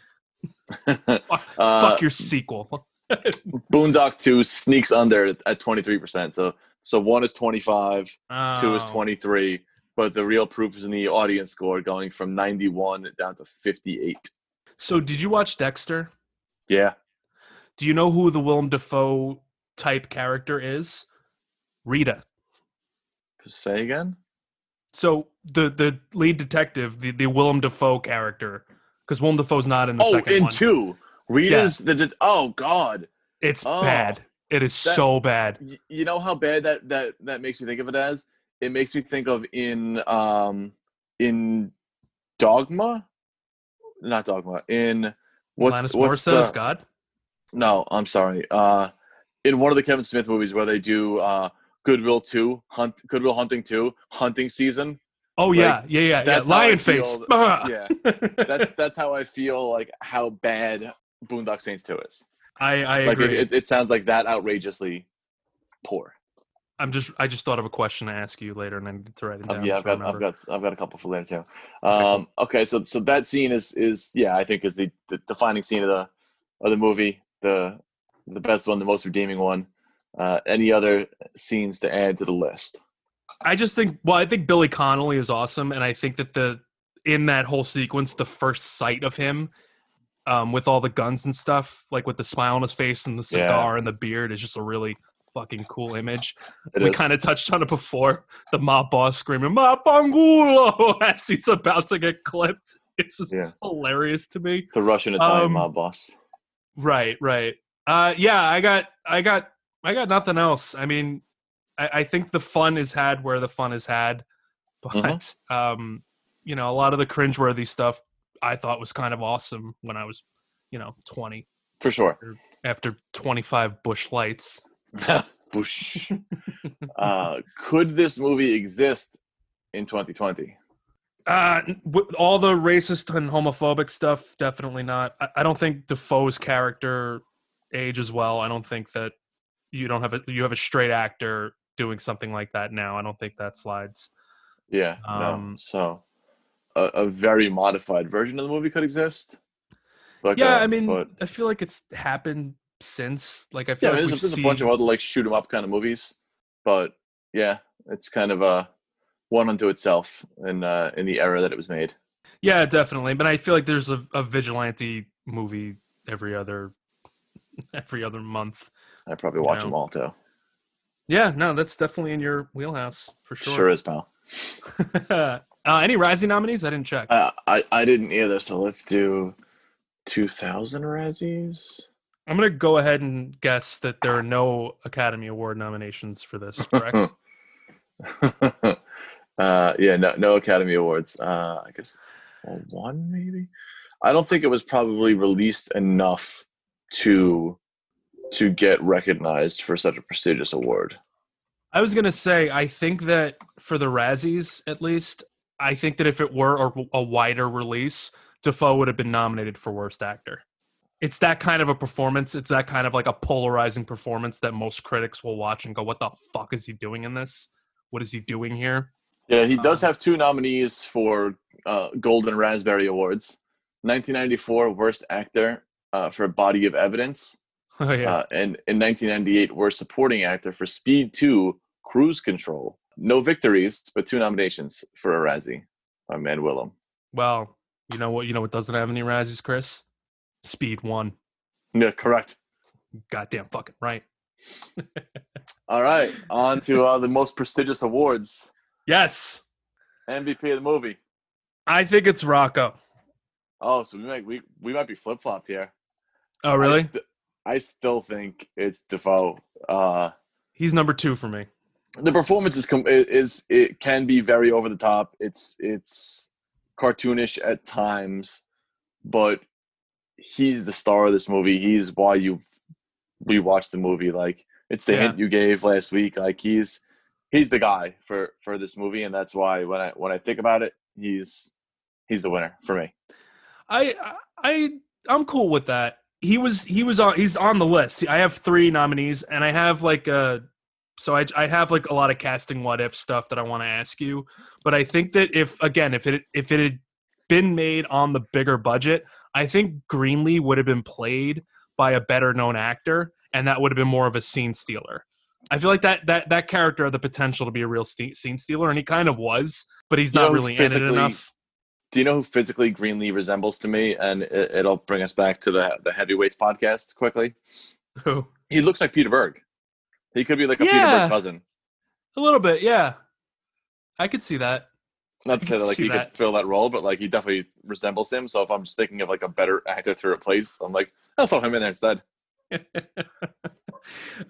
uh, Fuck your sequel. Boondock Two sneaks under at twenty three percent. So so one is twenty five, two is Oh. twenty three, but the real proof is in the audience score going from ninety one down to fifty eight. So, did you watch Dexter? Yeah. Do you know who the Willem Dafoe type character is? Rita. Say again. So the the lead detective, the, the Willem Dafoe character, because Willem Dafoe's not in the Oh, second in one. two. Rita's the det- oh god. It's Oh. bad. It is That- so bad. You know how bad that that that makes me think of it as it makes me think of in um in dogma not Dogma. In what's Alanis what's Morissette the, God. No, I'm sorry. Uh, in one of the Kevin Smith movies where they do uh, Goodwill Two, Hunt Goodwill Hunting Two, Hunting Season. Oh Like, yeah, yeah, yeah, yeah. that's how Lion face. Ah. Yeah, that's that's how I feel like how bad Boondock Saints Two is. I I Like agree. it, it, it sounds like that outrageously poor. I'm just I just thought of a question to ask you later, and I need to write it down. Um, yeah, I've got, I've got, I've got a couple for later too. Okay. Um, okay, so so that scene is is yeah, I think is the, the defining scene of the of the movie, the the best one, the most redeeming one. Uh, any other scenes to add to the list? I just think well, I think Billy Connolly is awesome, and I think that the in that whole sequence, the first sight of him um, with all the guns and stuff, like with the smile on his face and the Yeah. cigar and the beard, is just a really fucking cool image. It we kind of touched on it before. The mob boss screaming "Ma Pangulo" as he's about to get clipped. It's just Yeah. hilarious to me. the Russian Italian um, mob boss. Right, right. Uh, yeah, I got, I got, I got nothing else. I mean, I, I think the fun is had where the fun is had, but Mhm. um, you know, a lot of the cringeworthy stuff I thought was kind of awesome when I was, you know, twenty For sure. after twenty five Busch lights. Busch. uh, could this movie exist in 2020? Uh, all the racist and homophobic stuff, definitely not. I, I don't think Dafoe's character ages well. I don't think that you don't have a you have a straight actor doing something like that now. I don't think that slides. Yeah, Um, no. So a, a very modified version of the movie could exist. Like yeah, I mean, but, I feel like it's happened since. Like I yeah, feel mean, like there's, we've a bunch of other like shoot 'em up kind of movies, but yeah, it's kind of a one unto itself in uh, in the era that it was made. Yeah, definitely. But I feel like there's a, a vigilante movie every other every other month. I probably watch know. them all too. Yeah, no, that's definitely in your wheelhouse for Sure, sure. is, pal. uh, any Razzie nominees? I didn't check. Uh, I I didn't either, so let's do 2000 Razzies. I'm gonna go ahead and guess that there are no Academy Award nominations for this. Correct? uh, yeah, no, no Academy Awards. Uh, I guess well, one maybe. I don't think it was probably released enough to to get recognized for such a prestigious award. I was gonna say I think that for the Razzies, at least, I think that if it were a, a wider release, Dafoe would have been nominated for Worst Actor. It's that kind of a performance. It's that kind of like a polarizing performance that most critics will watch and go, "What the fuck is he doing in this? What is he doing here?" Yeah, he does Um, have two nominees for uh, Golden Raspberry Awards. 1994 Worst Actor uh, for Body of Evidence, Oh yeah, uh, and in 1998 Worst Supporting Actor for Speed 2 Cruise Control. No victories, but two nominations for a Razzie by Man Willem. well, you know what? You know what doesn't have any Razzies, Chris? Speed One. Yeah, correct. Goddamn fucking right. All right, on to uh, the most prestigious awards. Yes, MVP of the movie. I think it's Rocco. Oh, so we might we, we might be flip flopped here. Oh really? I, st- I still think it's Dafoe. Uh, He's number two for me. the performance is com- is it can be very over the top. It's it's cartoonish at times, but he's the star of this movie. He's why you we watched the movie. Like it's the Yeah. hint you gave last week. Like he's he's the guy for for this movie, and that's why when I when I think about it, he's he's the winner for me. I I I'm cool with that. He was he was on he's on the list. I have three nominees, and I have like a so I I have like a lot of casting what if stuff that I want to ask you. But I think that if again if it if it had been made on the bigger budget, I think Greenly would have been played by a better known actor, and that would have been more of a scene stealer. I feel like that that that character had the potential to be a real ste- scene stealer, and he kind of was, but he's You not really in it enough. Do you know who physically Greenly resembles to me? And it, it'll bring us back to the the heavyweights podcast quickly. Who? He looks like Peter Berg. He could be like a Peter Berg cousin. A little bit, yeah. I could see that. Not to say that like he that. could fill that role, but like he definitely resembles him. So if I'm just thinking of like a better actor to replace, I'm like, I'll throw him in there instead.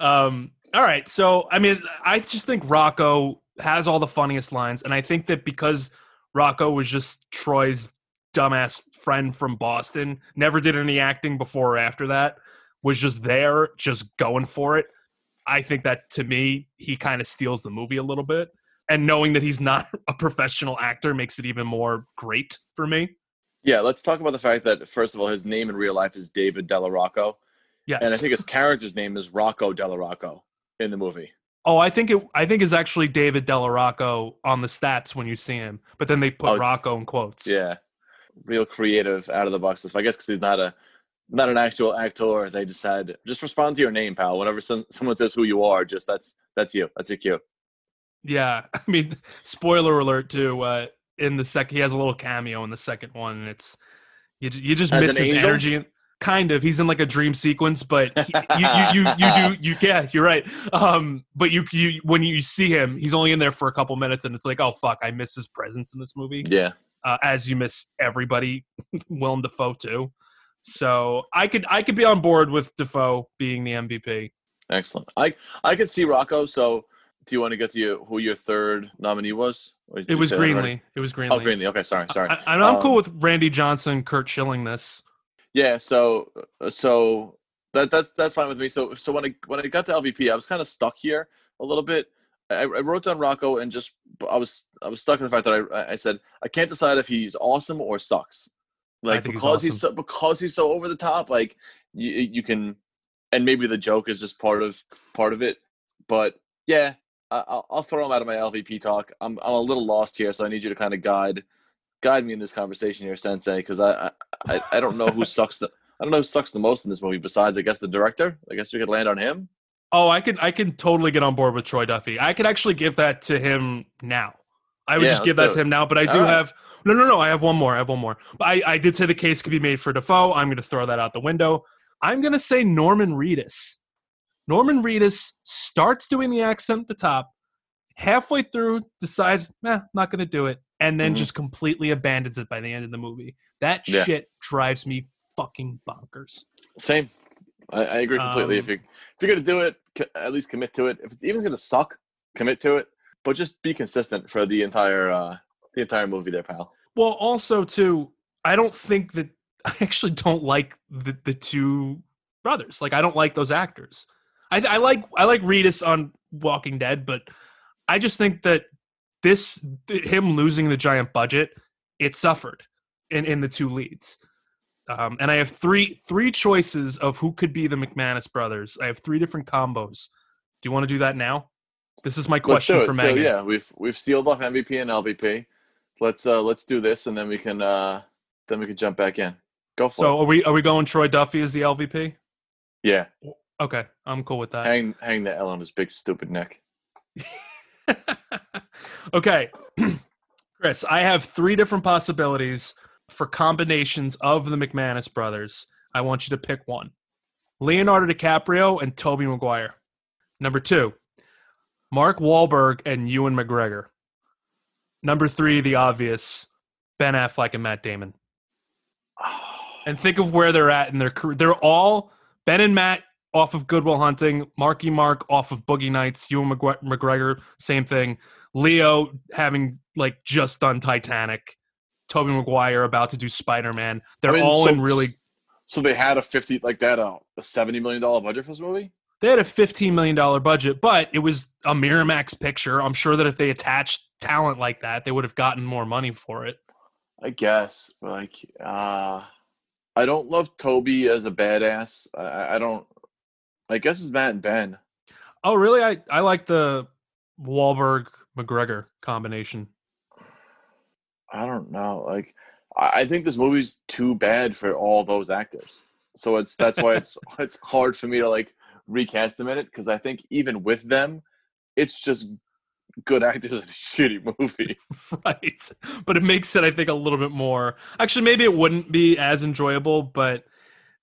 um, all right. So, I mean, I just think Rocco has all the funniest lines. And I think that because Rocco was just Troy's dumbass friend from Boston. Never did any acting before or after that. Was just there, just going for it. I think that to me, he kind of steals the movie a little bit. And knowing that he's not a professional actor makes it even more great for me. Yeah, let's talk about the fact that first of all, his name in real life is David Della Rocco, Yes. and I think his character's name is Rocco Della Rocco in the movie. oh, I think it. I think it's actually David Delarocco on the stats when you see him, but then they put Oh, Rocco in quotes. Yeah, real creative, out of the box stuff. I guess because he's not a not an actual actor. They just had just respond to your name, pal. Whenever some, someone says who you are, just that's that's you. That's your cue. Yeah, I mean, spoiler alert too. Uh, in the second, he has a little cameo in the second one, and it's you. You just As miss his angel? energy. and- Kind of, he's in like a dream sequence, but he, you, you, you, you do, you, yeah, you're right. Um, but you, you, when you see him, he's only in there for a couple minutes, and it's like, oh fuck, I miss his presence in this movie. Yeah, uh, as you miss everybody, Willem Dafoe too. So I could I could be on board with Dafoe being the MVP. excellent. I I could see Rocco. So, do you want to get to who your third nominee was? It was? Greenly. It was Greenly. Oh, Greenly. Okay, sorry, sorry. I, I'm Um, cool with Randy Johnson, Curt Schilling this. Yeah, so so that that's that's fine with me. So so when I when I got to LVP, I was kind of stuck here a little bit. I, I wrote down Rocco and just I was I was stuck in the fact that I I said I can't decide if he's awesome or sucks. Like think he's because he's, so because he's so over the top, like you you can, and maybe the joke is just part of part of it. But yeah, I'll, I'll throw him out of my LVP talk. I'm I'm a little lost here, so I need you to kind of guide guide me in this conversation here, Sensei, because I, I I don't know who sucks the I don't know who sucks the most in this movie besides I guess the director. I guess we could land on him. Oh, I could I can totally get on board with Troy Duffy. I could actually give that to him now. I would Yeah, just give that to him now, but I do right. have no no no, I have one more. I have one more. But I, I did say the case could be made for Dafoe. I'm gonna throw that out the window. I'm gonna say Norman Reedus. Norman Reedus starts doing the accent at the top, halfway through decides, eh, not gonna do it, and then Mhm. just completely abandons it by the end of the movie. That Yeah. shit drives me fucking bonkers. Same. I, I agree completely. if Um, you if you're gonna do it, at least commit to it. If it's even gonna suck, commit to it. But just be consistent for the entire uh the entire movie, there, pal. Well, also too, I don't think that I actually don't like the the two brothers. Like I don't like those actors. I, I like I like Reedus on Walking Dead, but I just think that this him losing the giant budget, it suffered in in the two leads. Um, and I have three three choices of who could be the McManus brothers. I have three different combos. Do you want to do that now? This is my question for So yeah, we've we've sealed off MVP and LVP. Let's uh let's do this, and then we can uh then we can jump back in. Go for So it. are we are we going Troy Duffy as the LVP? Yeah, Okay, I'm cool with that. hang hang the L on his big stupid neck. okay, Chris, I have three different possibilities for combinations of the McManus brothers. I want you to pick one Leonardo DiCaprio and Tobey Maguire. Number two, Mark Wahlberg and Ewan McGregor. Number three, the obvious, Ben Affleck and Matt Damon. And think of where they're at in their career. They're all Ben and Matt off of Goodwill Hunting, Marky Mark off of Boogie Nights, Ewan McGre- McGregor, same thing. Leo having like just done Titanic, Tobey Maguire about to do Spider Man. They're I mean, all so- in really. So they had a fifty like that uh, a seventy million dollar budget for this movie. They had a fifteen million dollar budget, but it was a Miramax picture. I'm sure that if they attached talent like that, they would have gotten more money for it. I guess, like, uh, I don't love Tobey as a badass. I- I, I don't. I guess it's Matt and Ben. Oh, really? I I like the Wahlberg McGregor combination. I don't know. Like, I think this movie's too bad for all those actors. So it's that's why it's it's hard for me to like recast them in it because I think even with them, it's just good actors in a shitty movie. right but it makes it i think a little bit more actually maybe it wouldn't be as enjoyable but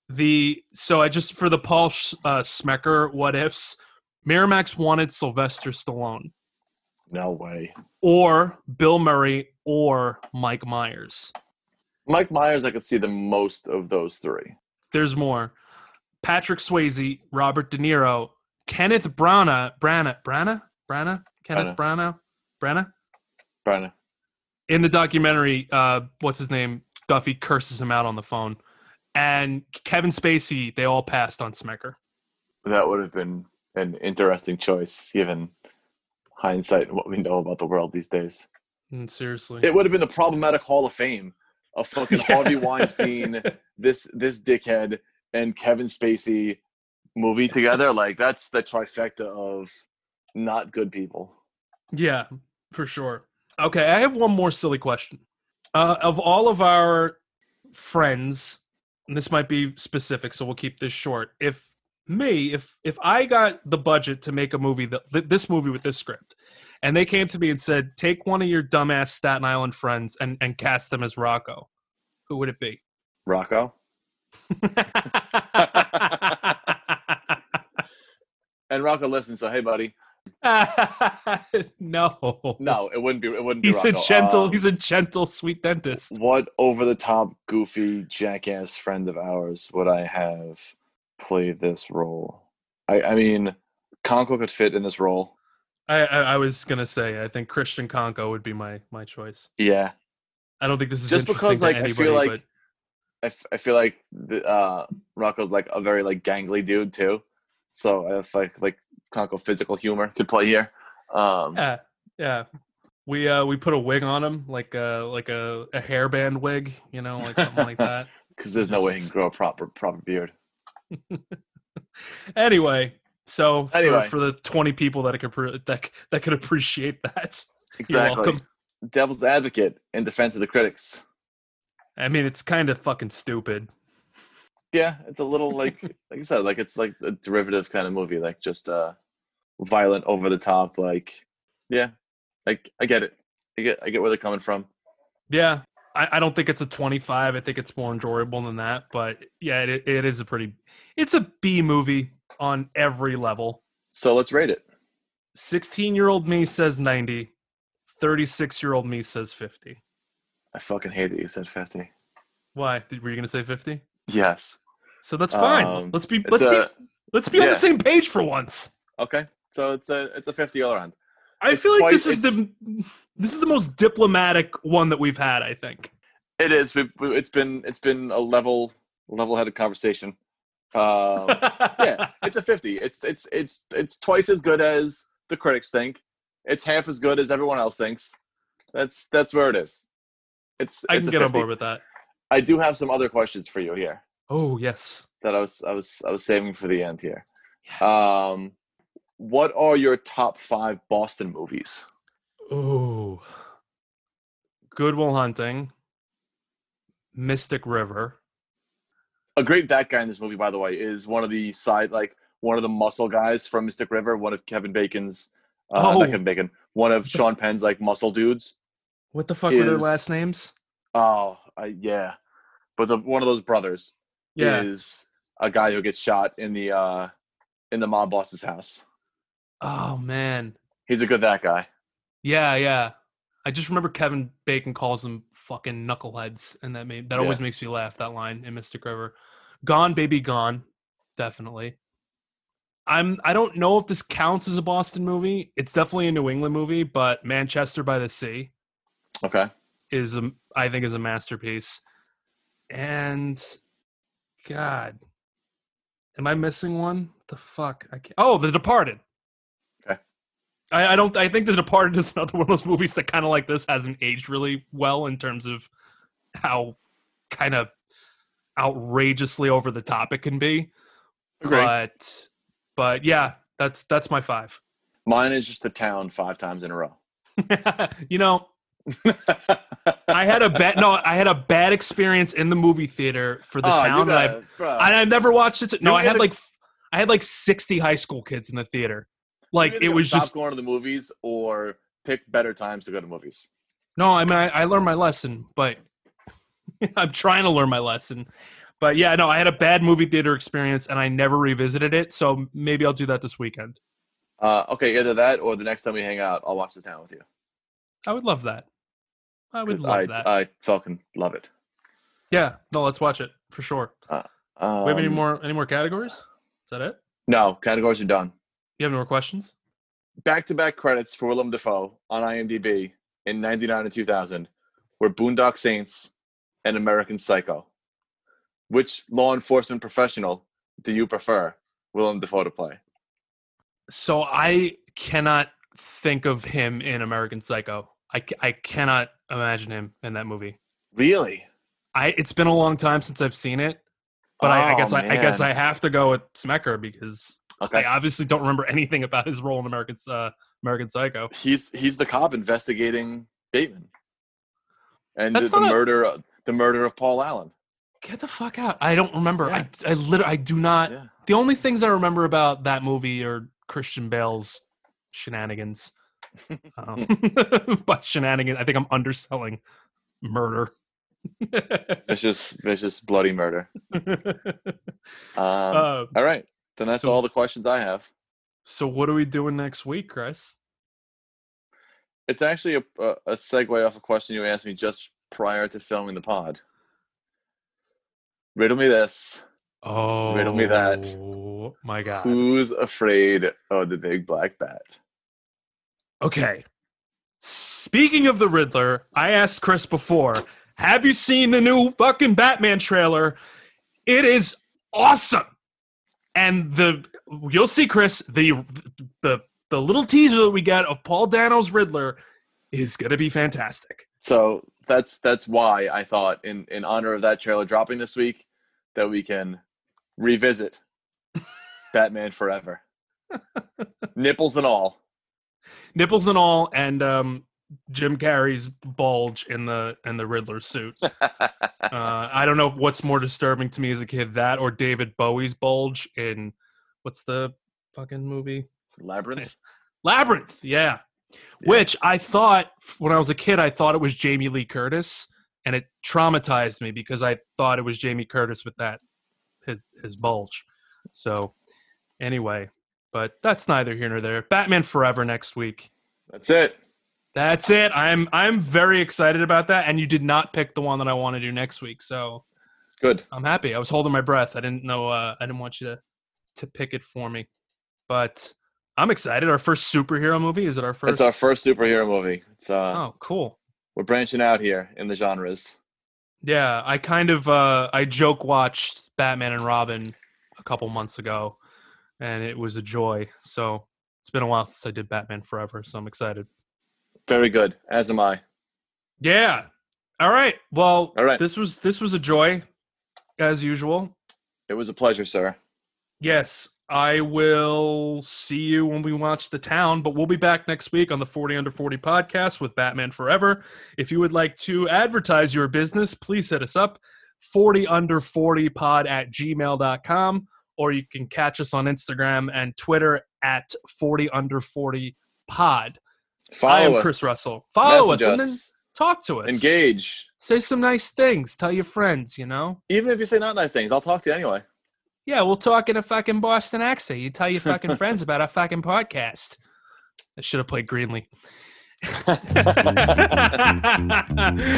the so i just for the paul uh, smecker what ifs miramax wanted sylvester stallone. No way. or bill murray or mike myers. Mike Myers, I could see the most of those three. there's more. Patrick swayze robert de niro kenneth branagh branagh branagh branagh kenneth branagh branagh Brandon. in the documentary, uh, what's his name? Duffy curses him out on the phone, and Kevin Spacey. They all passed on Smecker. That would have been an interesting choice, given hindsight and what we know about the world these days. Mm, seriously, It would have been the problematic Hall of Fame of fucking Yeah. Harvey Weinstein, this this dickhead, and Kevin Spacey movie together. Like that's the trifecta of not good people. Yeah, for sure. Okay, I have one more silly question. Uh, of all of our friends, this might be specific, so we'll keep this short. If me, if if I got the budget to make a movie, that th- this movie with this script, and they came to me and said, "Take one of your dumbass Staten Island friends and and cast them as Rocco," who would it be? Rocco and Rocco listen. So hey, buddy. no, No, it wouldn't be. It wouldn't be. He's a gentle. Um, he's a gentle, sweet dentist. what over the top, goofy, jackass friend of ours would I have play this role? I, I mean, Conko could fit in this role. I, I, I was gonna say I think Christian Conko would be my my choice. Yeah, I don't think this is Just because, to like, I feel like but I, f- I feel like the, uh, Rocco's like a very like gangly dude too. So if like like Conco physical humor could play here. Um, yeah, yeah. We uh we put a wig on him, like uh like a, a hairband wig, you know, like something like that. because there's no way he can grow a proper proper beard. Anyway, so for, Anyway. for the twenty people that could that that could appreciate that, Exactly. Devil's advocate in defense of the critics. I mean, it's kind of fucking stupid. Yeah, it's a little like like I said, like it's like a derivative kind of movie, like just uh violent, over the top. Like, yeah, like I get it. I get I get where they're coming from. Yeah, I, I don't think it's a 25. I think it's more enjoyable than that. But yeah, it, it is a pretty. It's a B movie on every level. So let's rate it. 16 year old me says 90. 36 year old me says 50. I fucking hate that you said fifty. Why? Did, were you gonna say 50? Yes. So that's fine. Um, let's be let's a, be let's be on the same page for once. okay. So it's a it's a fifty all around. I It's feel like quite- this is the this is the most diplomatic one that we've had. I think. It is. It's been it's been a level level headed conversation. Um, yeah, it's a fifty. It's it's it's it's twice as good as the critics think. It's half as good as everyone else thinks. That's that's where it is. It's I it's can get on board with that. I do have some other questions for you here Oh yes. that I was I was I was saving for the end here. yes. Um, what are your top five Boston movies? Ooh. Goodwill Hunting. Mystic River. A great that guy in this movie, by the way, is one of the side like one of the muscle guys from Mystic River. One of Kevin Bacon's, uh, Oh. not Kevin Bacon, one of Sean Penn's like muscle dudes. What the fuck were their last names? Oh, I, yeah, but the one of those brothers Yeah. is a guy who gets shot in the uh in the mob boss's house. Oh man. He's a good that guy. Yeah, yeah. I just remember Kevin Bacon calls them fucking knuckleheads, and that made that always makes me laugh. That line in Mystic River, "Gone Baby Gone," definitely. I'm. I don't know if this counts as a Boston movie. It's definitely a New England movie, but Manchester by the Sea Okay. is a. I think is a masterpiece. And, God, am I missing one? The fuck? I can't. Oh, The Departed. Okay. I, I don't. I think The Departed is another one of those movies that kind of like this hasn't aged really well in terms of how kind of outrageously over the top it can be. Agree. But, but yeah, that's that's my five. Mine is just the town five times in a row. you know, I had a bad no, I had a bad experience in the movie theater for the Oh, town. and I. I, never watched it. No, I had gotta- like I had like sixty high school kids in the theater. Like it was stop just going to the movies or pick better times to go to movies. no. I mean, I, I learned my lesson, but I'm trying to learn my lesson. But yeah, no, I had a bad movie theater experience, and I never revisited it. So maybe I'll do that this weekend. Uh, okay, either that or the next time we hang out, I'll watch the town with you. I would love that. I would love I, that. I fucking love it. yeah, no, let's watch it for sure. Um, we have any more any more categories? Is that it? No, categories are done. You have any more questions? Back-to-back credits for Willem Dafoe on IMDb in '99 and 2000 were Boondock Saints and American Psycho. Which law enforcement professional do you prefer Willem Dafoe to play? So I cannot think of him in American Psycho. I, I cannot imagine him in that movie. Really? I it's been a long time since I've seen it, but I, I Oh, guess I, I guess. I have to go with Smecker because Okay. I obviously don't remember anything about his role in American uh, American Psycho. He's he's the cop investigating Bateman. And the, That's the not a- murder the murder of Paul Allen. Get the fuck out! I don't remember. Yeah. I I literally I do not. Yeah. The only things I remember about that movie are Christian Bale's shenanigans. Um, by shenanigans, I think I'm underselling murder. Vicious vicious bloody murder. Um, Uh, all right. Then that's so- all the questions I have. so what are we doing next week, Chris? It's actually a, a, a segue off a question you asked me just prior to filming the pod. Riddle me this. Oh, Riddle me that. Oh, my God. Who's afraid of the big black bat? Okay. Speaking of the Riddler, I asked Chris before, have you seen the new fucking Batman trailer? It is awesome. And the you'll see Chris, the the the little teaser that we got of Paul Dano's Riddler is going to be fantastic. So that's that's why I thought in in honor of that trailer dropping this week that we can revisit Batman Forever. Nipples and all. Nipples and all and um Jim Carrey's bulge in the in the Riddler suit. Uh, I don't know what's more disturbing to me as a kid, that or David Bowie's bulge in what's the fucking movie? Labyrinth. Labyrinth. Yeah. Which I thought when I was a kid, I thought it was Jamie Lee Curtis, and it traumatized me because I thought it was Jamie Curtis with that his, his bulge. So, anyway, but that's neither here nor there. Batman Forever next week. That's it. That's it. I'm I'm very excited about that. And you did not pick the one that I want to do next week, so Good. I'm happy. I was holding my breath. I didn't know. Uh, I didn't want you to to pick it for me, but I'm excited. Our first superhero movie. Is it our first? It's our first superhero movie. It's uh Oh, cool. we're branching out here in the genres. Yeah, I kind of uh, I joke watched Batman and Robin a couple months ago, and it was a joy. So it's been a while since I did Batman Forever, so I'm excited. Very good. As am I. Yeah. All right. Well, All right. This was this was a joy, as usual. It was a pleasure, sir. Yes, I will see you when we watch The Town, but we'll be back next week on the 40 Under 40 podcast with Batman Forever. If you would like to advertise your business, please hit us up 40 under 40 pod at gmail.com, or you can catch us on Instagram and Twitter at 40 under 40 pod. Follow I am us. Chris Russell. Follow Message us, and then talk to us. Engage. Say some nice things. Tell your friends, you know? Even if you say not nice things, I'll talk to you anyway. Yeah, we'll talk in a fucking Boston accent. You tell your fucking friends about our fucking podcast. I should have played Greenly. All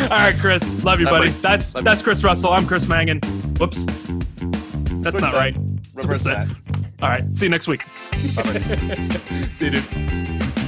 right, Chris. Love you, buddy. buddy. That's that's Chris Russell. I'm Chris Mangan. Whoops. That's Switch not that. right. Reverse Switch that. All right. See you next week. Bye-bye. See you, dude.